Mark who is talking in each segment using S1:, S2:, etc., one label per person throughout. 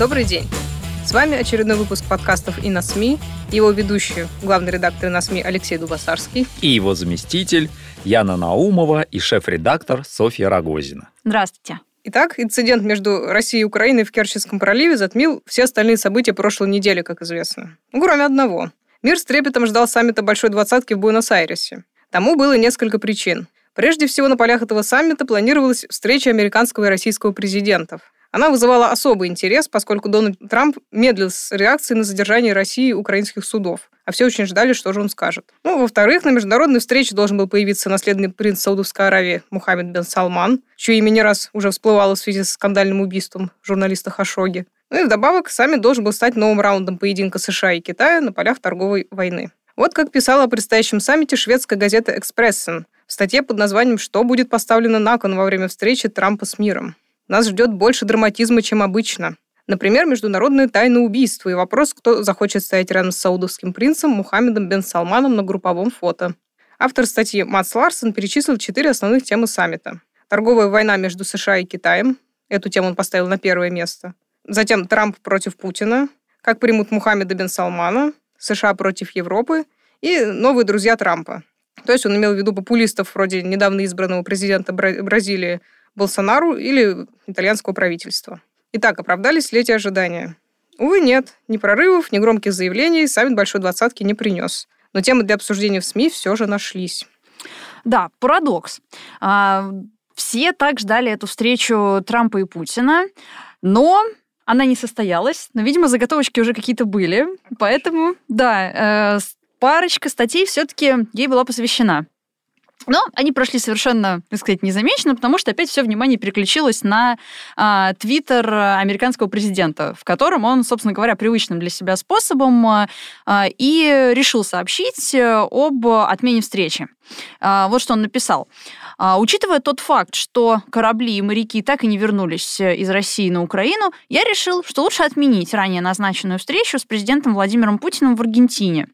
S1: Добрый день. С вами очередной выпуск подкастов и на СМИ. Его ведущий, главный редактор на СМИ Алексей Дубасарский.
S2: И его заместитель Яна Наумова и шеф-редактор Софья Рогозина.
S3: Здравствуйте.
S1: Итак, инцидент между Россией и Украиной в Керченском проливе затмил все остальные события прошлой недели, как известно. Ну, кроме одного. Мир с трепетом ждал саммита Большой Двадцатки в Буэнос-Айресе. Тому было несколько причин. Прежде всего, на полях этого саммита планировалась встреча американского и российского президентов. Она вызывала особый интерес, поскольку Дональд Трамп медлил с реакцией на задержание России украинских судов. А все очень ждали, что же он скажет. Ну, во-вторых, на международной встрече должен был появиться наследный принц Саудовской Аравии Мухаммед бен Салман, чье имя не раз уже всплывало в связи с скандальным убийством журналиста Хашоги. Ну и вдобавок, саммит должен был стать новым раундом поединка США и Китая на полях торговой войны. Вот как писала о предстоящем саммите шведская газета «Экспрессен» в статье под названием «Что будет поставлено на кон во время встречи Трампа с миром?». Нас ждет больше драматизма, чем обычно. Например, международное тайное убийство и вопрос, кто захочет стоять рядом с саудовским принцем Мухаммедом бен Салманом на групповом фото. Автор статьи Матс Ларсон перечислил четыре основных темы саммита. Торговая война между США и Китаем. Эту тему он поставил на первое место. Затем Трамп против Путина. Как примут Мухаммеда бен Салмана. США против Европы. И новые друзья Трампа. То есть он имел в виду популистов вроде недавно избранного президента Бразилии Болсонару или итальянского правительства. Итак, оправдались ли эти ожидания? Увы, нет. Ни прорывов, ни громких заявлений саммит Большой Двадцатки не принес. Но темы для обсуждения в СМИ все же нашлись.
S3: Да, парадокс. А, все так ждали эту встречу Трампа и Путина, но она не состоялась. Но, видимо, заготовочки уже какие-то были. Поэтому, да, э, парочка статей все-таки ей была посвящена. Но они прошли совершенно, так сказать, незамеченно, потому что опять все внимание переключилось на а, твиттер американского президента, в котором он, собственно говоря, привычным для себя способом а, и решил сообщить об отмене встречи. А, вот что он написал. Учитывая тот факт, что корабли и моряки так и не вернулись из России на Украину, я решил, что лучше отменить ранее назначенную встречу с президентом Владимиром Путиным в Аргентине.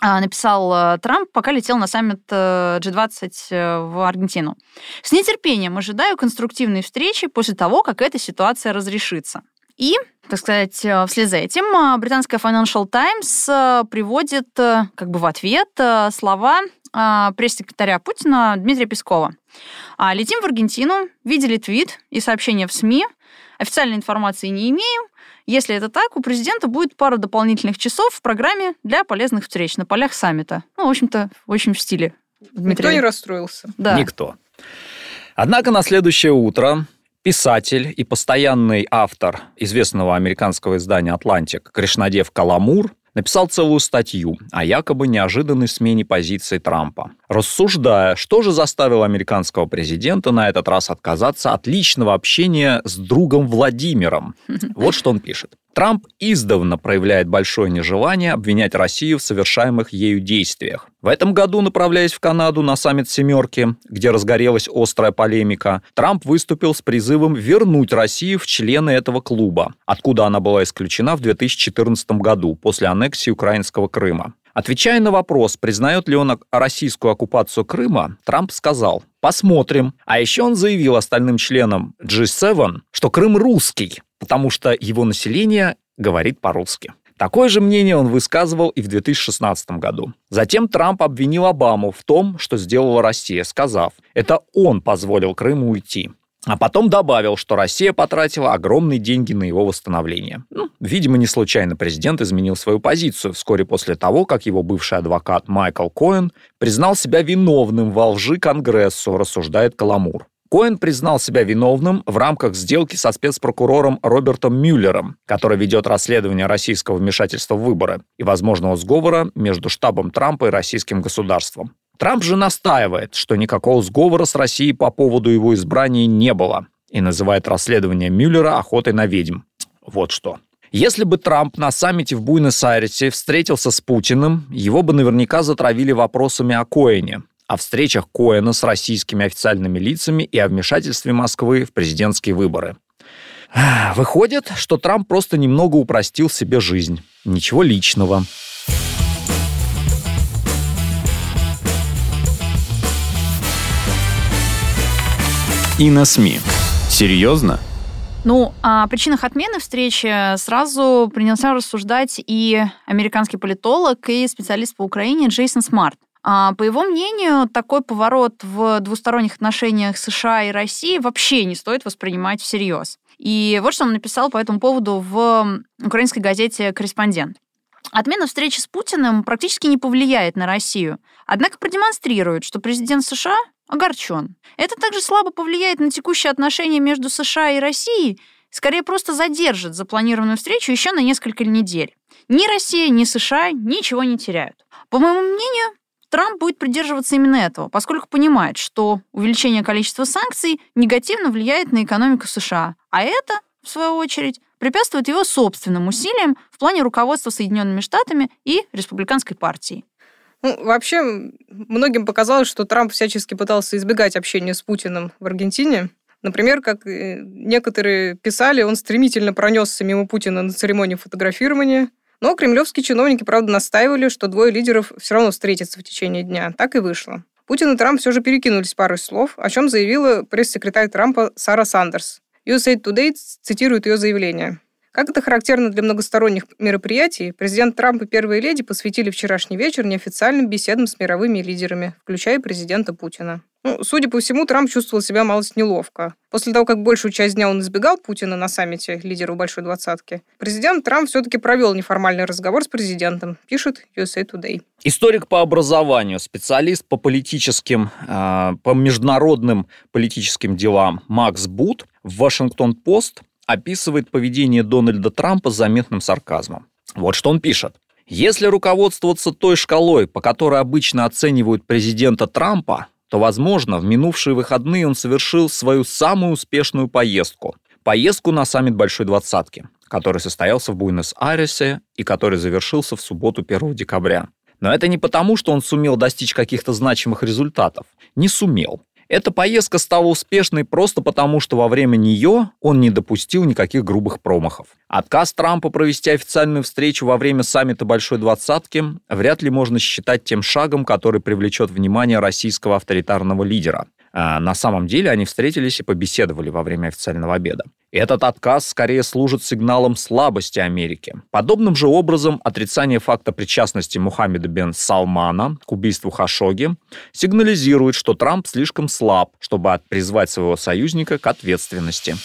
S3: А, написал э, Трамп, пока летел на саммит G20 э, э, в Аргентину. С нетерпением ожидаю конструктивной встречи после того, как эта ситуация разрешится. И, так сказать, вслед за этим британская Financial Times приводит как бы в ответ слова пресс-секретаря Путина Дмитрия Пескова. «А, «Летим в Аргентину, видели твит и сообщения в СМИ, официальной информации не имею, если это так, у президента будет пара дополнительных часов в программе для полезных встреч на полях саммита. Ну, в общем-то, очень в стиле
S1: Дмитрия. Никто не расстроился.
S2: Да. Никто. Однако на следующее утро писатель и постоянный автор известного американского издания «Атлантик» Кришнадев Каламур написал целую статью о якобы неожиданной смене позиции Трампа, рассуждая, что же заставило американского президента на этот раз отказаться от личного общения с другом Владимиром. Вот что он пишет. Трамп издавна проявляет большое нежелание обвинять Россию в совершаемых ею действиях. В этом году, направляясь в Канаду на саммит «семерки», где разгорелась острая полемика, Трамп выступил с призывом вернуть Россию в члены этого клуба, откуда она была исключена в 2014 году после аннексии украинского Крыма. Отвечая на вопрос, признает ли он российскую оккупацию Крыма, Трамп сказал «Посмотрим». А еще он заявил остальным членам G7, что Крым русский, потому что его население говорит по-русски. Такое же мнение он высказывал и в 2016 году. Затем Трамп обвинил Обаму в том, что сделала Россия, сказав, это он позволил Крыму уйти. А потом добавил, что Россия потратила огромные деньги на его восстановление. Ну, видимо, не случайно президент изменил свою позицию вскоре после того, как его бывший адвокат Майкл Коэн признал себя виновным во лжи Конгрессу, рассуждает Каламур. Коэн признал себя виновным в рамках сделки со спецпрокурором Робертом Мюллером, который ведет расследование российского вмешательства в выборы и возможного сговора между штабом Трампа и российским государством. Трамп же настаивает, что никакого сговора с Россией по поводу его избрания не было. и называет расследование Мюллера охотой на ведьм. Вот что. Если бы Трамп на саммите в Буэнос-Айресе встретился с Путиным, его бы наверняка затравили вопросами о Коэне, о встречах Коэна с российскими официальными лицами и о вмешательстве Москвы в президентские выборы. Выходит, что Трамп просто немного упростил себе жизнь. Ничего личного.
S4: И на СМИ. Серьезно?
S3: Ну, о причинах отмены встречи сразу принялся рассуждать и американский политолог, и специалист по Украине Джейсон Смарт. А, по его мнению, такой поворот в двусторонних отношениях США и России вообще не стоит воспринимать всерьез. И вот что он написал по этому поводу в украинской газете «Корреспондент». Отмена встречи с Путиным практически не повлияет на Россию, однако продемонстрирует, что президент США огорчен. Это также слабо повлияет на текущие отношения между США и Россией, скорее просто задержит запланированную встречу еще на несколько недель. Ни Россия, ни США ничего не теряют. По моему мнению, Трамп будет придерживаться именно этого, поскольку понимает, что увеличение количества санкций негативно влияет на экономику США, а это, в свою очередь, препятствует его собственным усилиям в плане руководства Соединенными Штатами и Республиканской партией.
S1: Ну, вообще, многим показалось, что Трамп всячески пытался избегать общения с Путиным в Аргентине. Например, как э, некоторые писали, он стремительно пронесся мимо Путина на церемонии фотографирования. Но кремлевские чиновники, правда, настаивали, что двое лидеров все равно встретятся в течение дня. Так и вышло. Путин и Трамп все же перекинулись парой слов, о чем заявила пресс-секретарь Трампа Сара Сандерс. USA Today цитирует ее заявление. Как это характерно для многосторонних мероприятий, президент Трамп и первые леди посвятили вчерашний вечер неофициальным беседам с мировыми лидерами, включая президента Путина. Ну, судя по всему, Трамп чувствовал себя малость неловко. После того, как большую часть дня он избегал Путина на саммите лидеров Большой Двадцатки, президент Трамп все-таки провел неформальный разговор с президентом, пишет USA Today.
S2: Историк по образованию, специалист по политическим, э, по международным политическим делам Макс Бут в Вашингтон-Пост описывает поведение Дональда Трампа с заметным сарказмом. Вот что он пишет. Если руководствоваться той шкалой, по которой обычно оценивают президента Трампа, то, возможно, в минувшие выходные он совершил свою самую успешную поездку. Поездку на саммит Большой Двадцатки, который состоялся в Буэнос-Айресе и который завершился в субботу 1 декабря. Но это не потому, что он сумел достичь каких-то значимых результатов. Не сумел. Эта поездка стала успешной просто потому, что во время нее он не допустил никаких грубых промахов. Отказ Трампа провести официальную встречу во время саммита Большой Двадцатки вряд ли можно считать тем шагом, который привлечет внимание российского авторитарного лидера. А на самом деле они встретились и побеседовали во время официального обеда. Этот отказ скорее служит сигналом слабости Америки. Подобным же образом отрицание факта причастности Мухаммеда бен Салмана к убийству Хашоги сигнализирует, что Трамп слишком слаб, чтобы призвать своего союзника к ответственности.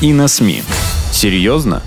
S4: И на СМИ. Серьезно?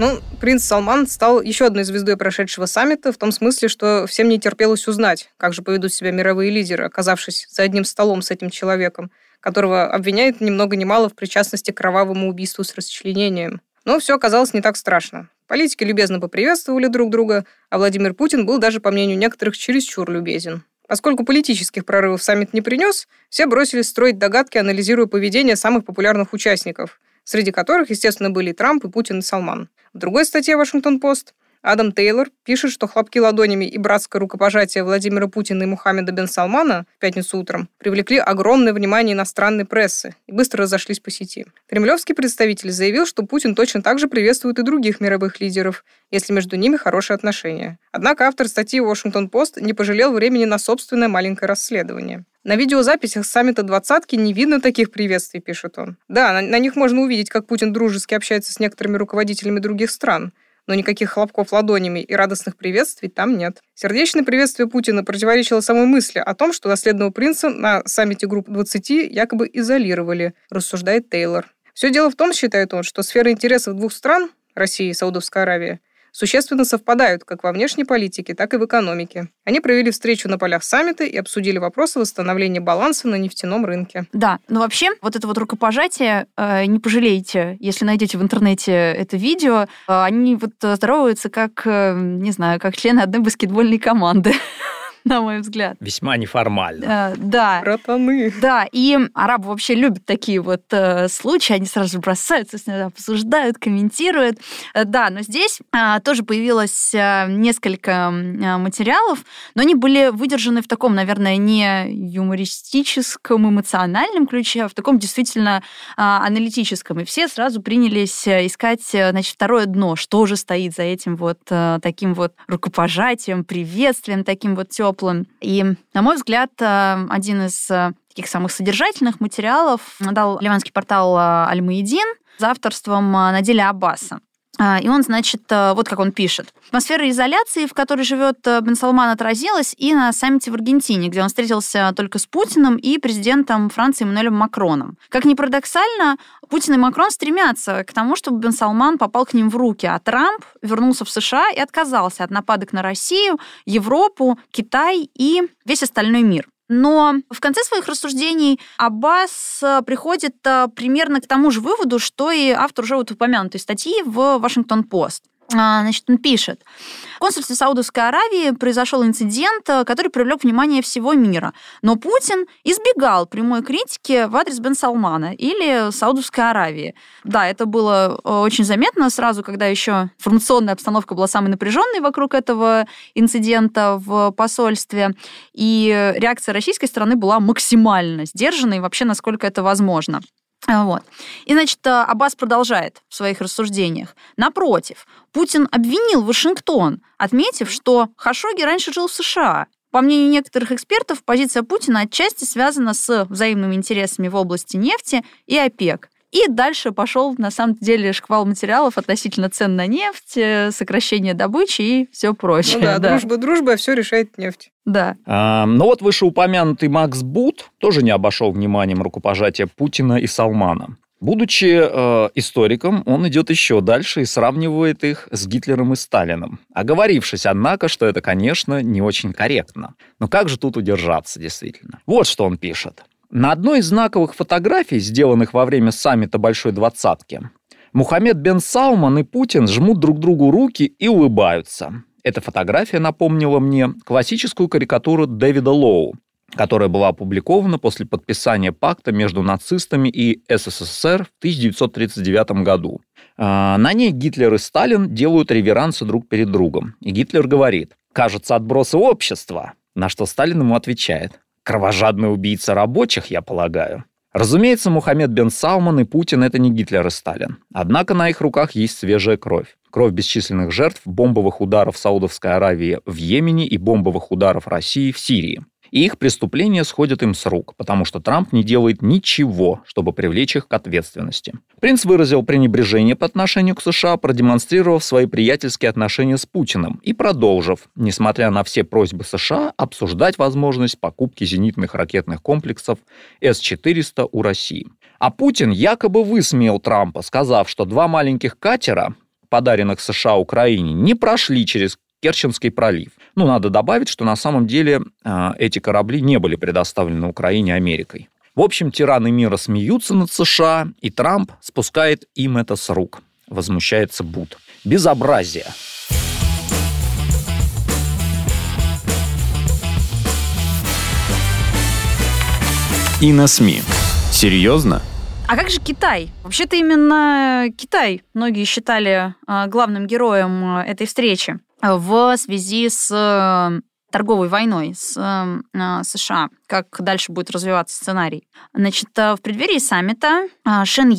S1: Ну, принц Салман стал еще одной звездой прошедшего саммита в том смысле, что всем не терпелось узнать, как же поведут себя мировые лидеры, оказавшись за одним столом с этим человеком, которого обвиняют ни много ни мало в причастности к кровавому убийству с расчленением. Но все оказалось не так страшно. Политики любезно поприветствовали друг друга, а Владимир Путин был даже, по мнению некоторых, чересчур любезен. Поскольку политических прорывов саммит не принес, все бросились строить догадки, анализируя поведение самых популярных участников – среди которых, естественно, были и Трамп, и Путин, и Салман. В другой статье «Вашингтон-Пост» Адам Тейлор пишет, что хлопки ладонями и братское рукопожатие Владимира Путина и Мухаммеда бен Салмана в пятницу утром привлекли огромное внимание иностранной прессы и быстро разошлись по сети. Кремлевский представитель заявил, что Путин точно так же приветствует и других мировых лидеров, если между ними хорошие отношения. Однако автор статьи «Вашингтон-Пост» не пожалел времени на собственное маленькое расследование. На видеозаписях саммита двадцатки не видно таких приветствий, пишет он. Да, на, на них можно увидеть, как Путин дружески общается с некоторыми руководителями других стран, но никаких хлопков ладонями и радостных приветствий там нет. Сердечное приветствие Путина противоречило самой мысли о том, что наследного принца на саммите групп 20 якобы изолировали, рассуждает Тейлор. Все дело в том, считает он, что сфера интересов двух стран, России и Саудовская Аравия, существенно совпадают как во внешней политике, так и в экономике. Они провели встречу на полях саммита и обсудили вопросы восстановления баланса на нефтяном рынке.
S3: Да, но вообще вот это вот рукопожатие, э, не пожалеете, если найдете в интернете это видео, э, они вот здороваются как, э, не знаю, как члены одной баскетбольной команды. на мой взгляд.
S2: Весьма неформально.
S3: Э, да.
S1: Братаны.
S3: Да, и арабы вообще любят такие вот э, случаи, они сразу бросаются, с ним обсуждают, комментируют. Э, да, но здесь э, тоже появилось э, несколько э, материалов, но они были выдержаны в таком, наверное, не юмористическом, эмоциональном ключе, а в таком действительно э, аналитическом. И все сразу принялись э, искать, э, значит, второе дно, что же стоит за этим вот э, таким вот рукопожатием, приветствием таким вот теплым. И, на мой взгляд, э, один из э, таких самых содержательных материалов дал ливанский портал э, Аль-Маидин за авторством Наделя Аббаса. И он, значит, вот как он пишет. Атмосфера изоляции, в которой живет Бен Салман, отразилась и на саммите в Аргентине, где он встретился только с Путиным и президентом Франции Эммануэлем Макроном. Как ни парадоксально, Путин и Макрон стремятся к тому, чтобы Бен Салман попал к ним в руки, а Трамп вернулся в США и отказался от нападок на Россию, Европу, Китай и весь остальной мир. Но в конце своих рассуждений Аббас э, приходит э, примерно к тому же выводу, что и автор уже вот упомянутой статьи в Вашингтон-Пост. А, значит, он пишет. В консульстве Саудовской Аравии произошел инцидент, э, который привлек внимание всего мира. Но Путин избегал прямой критики в адрес Бен Салмана или Саудовской Аравии. Да, это было э, очень заметно сразу, когда еще информационная обстановка была самой напряженной вокруг этого инцидента в посольстве. И реакция российской стороны была максимально сдержанной, вообще насколько это возможно. Вот. И, значит, э, Аббас продолжает в своих рассуждениях. Напротив, Путин обвинил Вашингтон, отметив, что Хашоги раньше жил в США. По мнению некоторых экспертов, позиция Путина отчасти связана с взаимными интересами в области нефти и ОПЕК. И дальше пошел, на самом деле, шквал материалов относительно цен на нефть, э, сокращение добычи и все прочее.
S1: Ну да, да. дружба, дружба, все решает нефть.
S3: Да.
S2: А, ну вот вышеупомянутый Макс Бут тоже не обошел вниманием рукопожатия Путина и Салмана. Будучи э, историком, он идет еще дальше и сравнивает их с Гитлером и Сталином, оговорившись, однако, что это, конечно, не очень корректно. Но как же тут удержаться, действительно? Вот что он пишет. На одной из знаковых фотографий, сделанных во время саммита Большой Двадцатки, Мухаммед бен Салман и Путин жмут друг другу руки и улыбаются. Эта фотография напомнила мне классическую карикатуру Дэвида Лоу, которая была опубликована после подписания пакта между нацистами и СССР в 1939 году. А, на ней Гитлер и Сталин делают реверансы друг перед другом. И Гитлер говорит «кажется, отбросы общества», на что Сталин ему отвечает Кровожадный убийца рабочих, я полагаю. Разумеется, Мухаммед бен Салман и Путин – это не Гитлер и Сталин. Однако на их руках есть свежая кровь. Кровь бесчисленных жертв бомбовых ударов Саудовской Аравии в Йемене и бомбовых ударов России в Сирии. И их преступления сходят им с рук, потому что Трамп не делает ничего, чтобы привлечь их к ответственности. Принц выразил пренебрежение по отношению к США, продемонстрировав свои приятельские отношения с Путиным и продолжив, несмотря на все просьбы США, обсуждать возможность покупки зенитных ракетных комплексов С-400 у России. А Путин якобы высмеял Трампа, сказав, что два маленьких катера, подаренных США Украине, не прошли через Керченский пролив. Ну, надо добавить, что на самом деле э, эти корабли не были предоставлены Украине Америкой. В общем, тираны мира смеются над США, и Трамп спускает им это с рук. Возмущается Бут. Безобразие.
S4: И на СМИ. Серьезно?
S3: А как же Китай? Вообще-то именно Китай многие считали а, главным героем а, этой встречи в связи с э, торговой войной с э, США, как дальше будет развиваться сценарий. Значит, в преддверии саммита Шен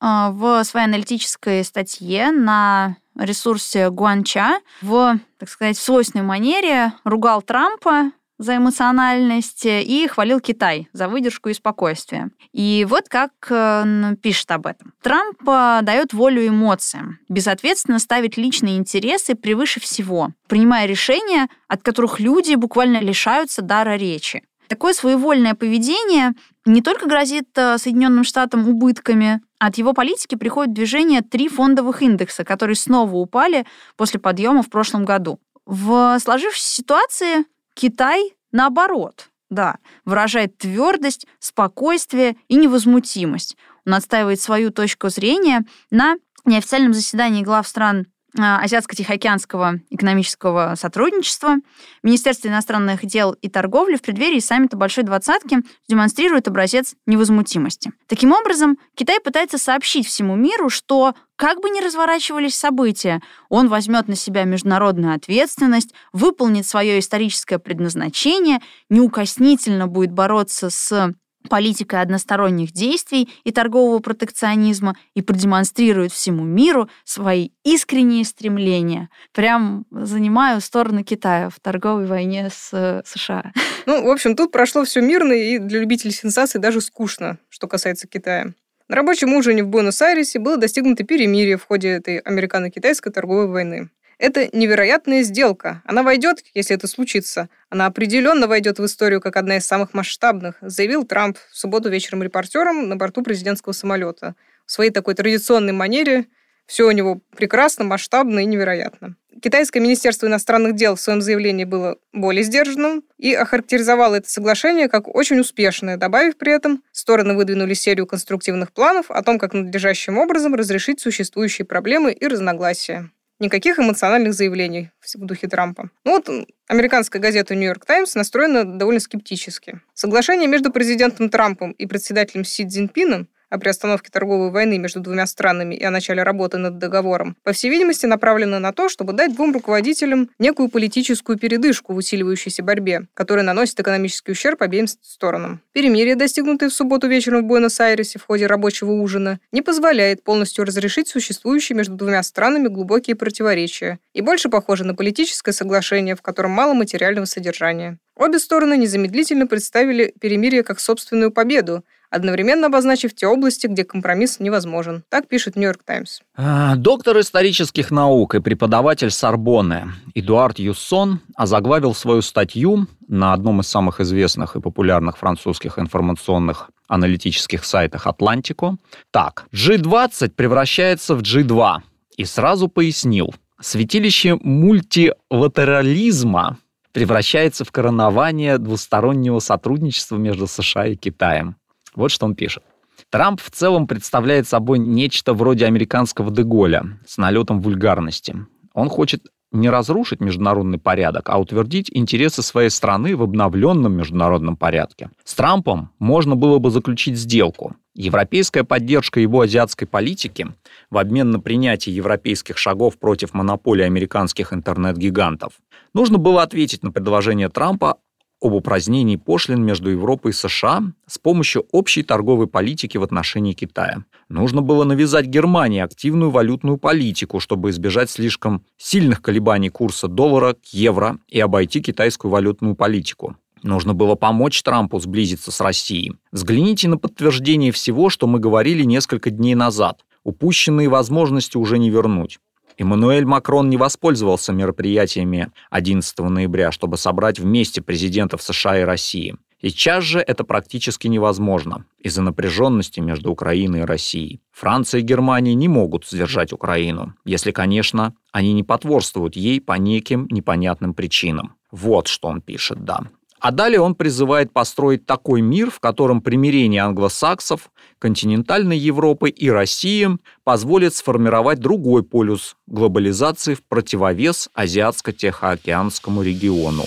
S3: в своей аналитической статье на ресурсе Гуанча в, так сказать, в свойственной манере ругал Трампа за эмоциональность и хвалил Китай за выдержку и спокойствие. И вот как э, пишет об этом. Трамп э, дает волю эмоциям, безответственно ставит личные интересы превыше всего, принимая решения, от которых люди буквально лишаются дара речи. Такое своевольное поведение не только грозит э, Соединенным Штатам убытками, от его политики приходит движение три фондовых индекса, которые снова упали после подъема в прошлом году. В сложившейся ситуации Китай, наоборот, да, выражает твердость, спокойствие и невозмутимость. Он отстаивает свою точку зрения на неофициальном заседании глав стран Азиатско-Тихоокеанского экономического сотрудничества, Министерство иностранных дел и торговли в преддверии саммита Большой Двадцатки демонстрирует образец невозмутимости. Таким образом, Китай пытается сообщить всему миру, что как бы ни разворачивались события, он возьмет на себя международную ответственность, выполнит свое историческое предназначение, неукоснительно будет бороться с политикой односторонних действий и торгового протекционизма и продемонстрирует всему миру свои искренние стремления. Прям занимаю сторону Китая в торговой войне с э, США.
S1: Ну, в общем, тут прошло все мирно и для любителей сенсаций даже скучно, что касается Китая. На рабочем ужине в Буэнос-Айресе было достигнуто перемирие в ходе этой американо-китайской торговой войны. Это невероятная сделка. Она войдет, если это случится. Она определенно войдет в историю как одна из самых масштабных, заявил Трамп в субботу вечером репортерам на борту президентского самолета. В своей такой традиционной манере все у него прекрасно, масштабно и невероятно. Китайское министерство иностранных дел в своем заявлении было более сдержанным и охарактеризовало это соглашение как очень успешное, добавив при этом, стороны выдвинули серию конструктивных планов о том, как надлежащим образом разрешить существующие проблемы и разногласия. Никаких эмоциональных заявлений в духе Трампа. Ну вот американская газета «Нью-Йорк Таймс» настроена довольно скептически. Соглашение между президентом Трампом и председателем Си Цзиньпином о приостановке торговой войны между двумя странами и о начале работы над договором, по всей видимости, направлено на то, чтобы дать двум руководителям некую политическую передышку в усиливающейся борьбе, которая наносит экономический ущерб обеим сторонам. Перемирие, достигнутое в субботу вечером в Буэнос-Айресе в ходе рабочего ужина, не позволяет полностью разрешить существующие между двумя странами глубокие противоречия и больше похоже на политическое соглашение, в котором мало материального содержания. Обе стороны незамедлительно представили перемирие как собственную победу, одновременно обозначив те области, где компромисс невозможен. Так пишет Нью-Йорк Таймс.
S2: А, доктор исторических наук и преподаватель Сорбонны Эдуард Юссон озаглавил свою статью на одном из самых известных и популярных французских информационных аналитических сайтах «Атлантико». Так, G20 превращается в G2. И сразу пояснил, святилище мультилатерализма превращается в коронование двустороннего сотрудничества между США и Китаем. Вот что он пишет. Трамп в целом представляет собой нечто вроде американского Деголя с налетом вульгарности. Он хочет не разрушить международный порядок, а утвердить интересы своей страны в обновленном международном порядке. С Трампом можно было бы заключить сделку. Европейская поддержка его азиатской политики в обмен на принятие европейских шагов против монополии американских интернет-гигантов. Нужно было ответить на предложение Трампа об упразднении пошлин между Европой и США с помощью общей торговой политики в отношении Китая. Нужно было навязать Германии активную валютную политику, чтобы избежать слишком сильных колебаний курса доллара к евро и обойти китайскую валютную политику. Нужно было помочь Трампу сблизиться с Россией. Взгляните на подтверждение всего, что мы говорили несколько дней назад. Упущенные возможности уже не вернуть. Эммануэль Макрон не воспользовался мероприятиями 11 ноября, чтобы собрать вместе президентов США и России. Сейчас же это практически невозможно из-за напряженности между Украиной и Россией. Франция и Германия не могут сдержать Украину, если, конечно, они не потворствуют ей по неким непонятным причинам. Вот что он пишет, да. А далее он призывает построить такой мир, в котором примирение англосаксов, континентальной Европы и России позволит сформировать другой полюс глобализации в противовес Азиатско-Тихоокеанскому региону.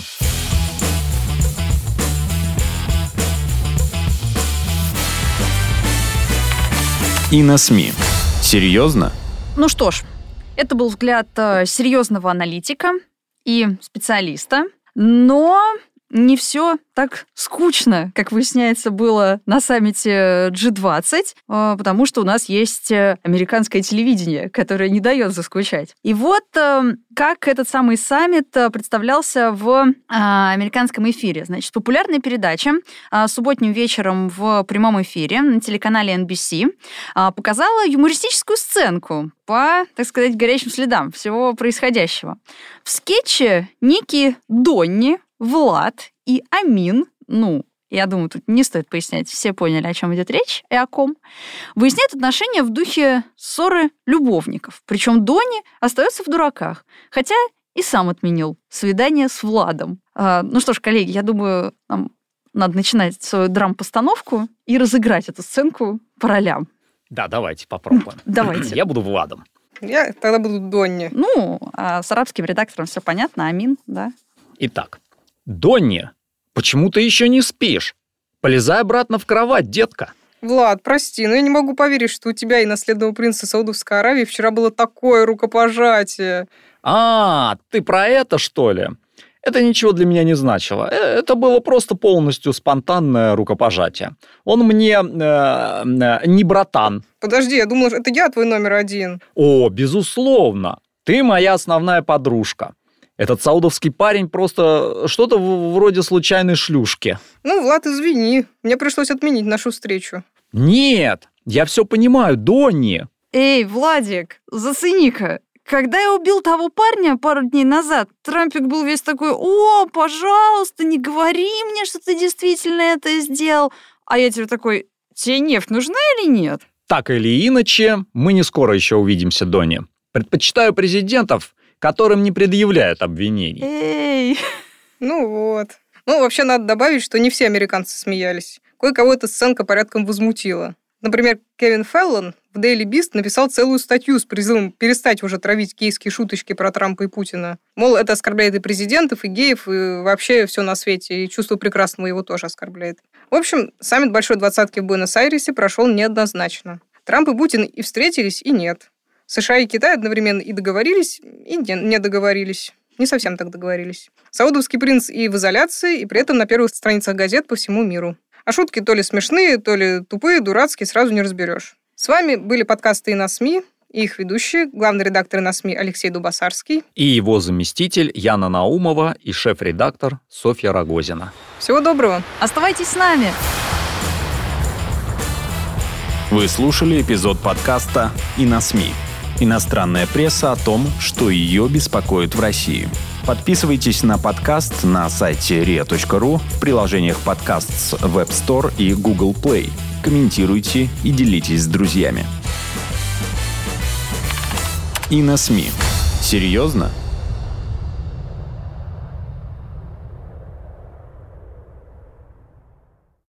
S4: И на СМИ. Серьезно?
S3: Ну что ж, это был взгляд э, серьезного аналитика и специалиста, но не все так скучно, как выясняется, было на саммите G20, а, потому что у нас есть э, американское телевидение, которое не дает заскучать. И вот как этот самый саммит э, представлялся в американском эфире. Значит, популярная передача субботним вечером в прямом эфире на телеканале NBC показала юмористическую сценку по, так сказать, горячим следам всего происходящего. В скетче некий Донни, Влад и Амин, ну, я думаю, тут не стоит пояснять, все поняли, о чем идет речь и о ком, выясняют отношения в духе ссоры любовников. Причем Дони остается в дураках, хотя и сам отменил свидание с Владом. А, ну что ж, коллеги, я думаю, нам надо начинать свою драм-постановку и разыграть эту сценку по ролям.
S2: Да, давайте попробуем.
S3: Давайте.
S2: Я буду Владом.
S1: Я тогда буду Донни.
S3: Ну, а с арабским редактором все понятно, Амин, да.
S2: Итак, Донни, почему ты еще не спишь? Полезай обратно в кровать, детка.
S1: Влад, прости, но я не могу поверить, что у тебя и наследного принца Саудовской Аравии вчера было такое рукопожатие.
S2: А, ты про это, что ли? Это ничего для меня не значило. Э, Это было просто полностью спонтанное рукопожатие. Он мне э, э, не братан.
S1: Подожди, я думала, это я твой номер один.
S2: О, безусловно. Ты моя основная подружка. Этот саудовский парень просто что-то в- вроде случайной шлюшки.
S1: Ну, Влад, извини, мне пришлось отменить нашу встречу.
S2: Нет, я все понимаю, Донни.
S3: Эй, Владик, зацени-ка. Когда я убил того парня пару дней назад, Трампик был весь такой, о, пожалуйста, не говори мне, что ты действительно это сделал. А я теперь такой, тебе нефть нужна или нет?
S2: Так или иначе, мы не скоро еще увидимся, Донни. Предпочитаю президентов, которым не предъявляют обвинений.
S3: Эй,
S1: Ну вот. Ну, вообще надо добавить, что не все американцы смеялись. Кое-кого эта сценка порядком возмутила. Например, Кевин Феллон в Daily Beast написал целую статью с призывом перестать уже травить гейские шуточки про Трампа и Путина. Мол, это оскорбляет и президентов, и геев, и вообще все на свете, и чувство прекрасного его тоже оскорбляет. В общем, саммит Большой Двадцатки в Буэнос-Айресе прошел неоднозначно. Трамп и Путин и встретились, и нет. США и Китай одновременно и договорились, и не, не договорились. Не совсем так договорились. Саудовский принц и в изоляции, и при этом на первых страницах газет по всему миру. А шутки то ли смешные, то ли тупые, дурацкие, сразу не разберешь. С вами были подкасты и на СМИ, и их ведущие, главный редактор на СМИ Алексей Дубасарский.
S2: И его заместитель Яна Наумова и шеф-редактор Софья Рогозина.
S1: Всего доброго!
S3: оставайтесь с нами.
S4: Вы слушали эпизод подкаста «И на СМИ». Иностранная пресса о том, что ее беспокоит в России. Подписывайтесь на подкаст на сайте ria.ru в приложениях подкаст с Web Store и Google Play. Комментируйте и делитесь с друзьями. И на СМИ. Серьезно?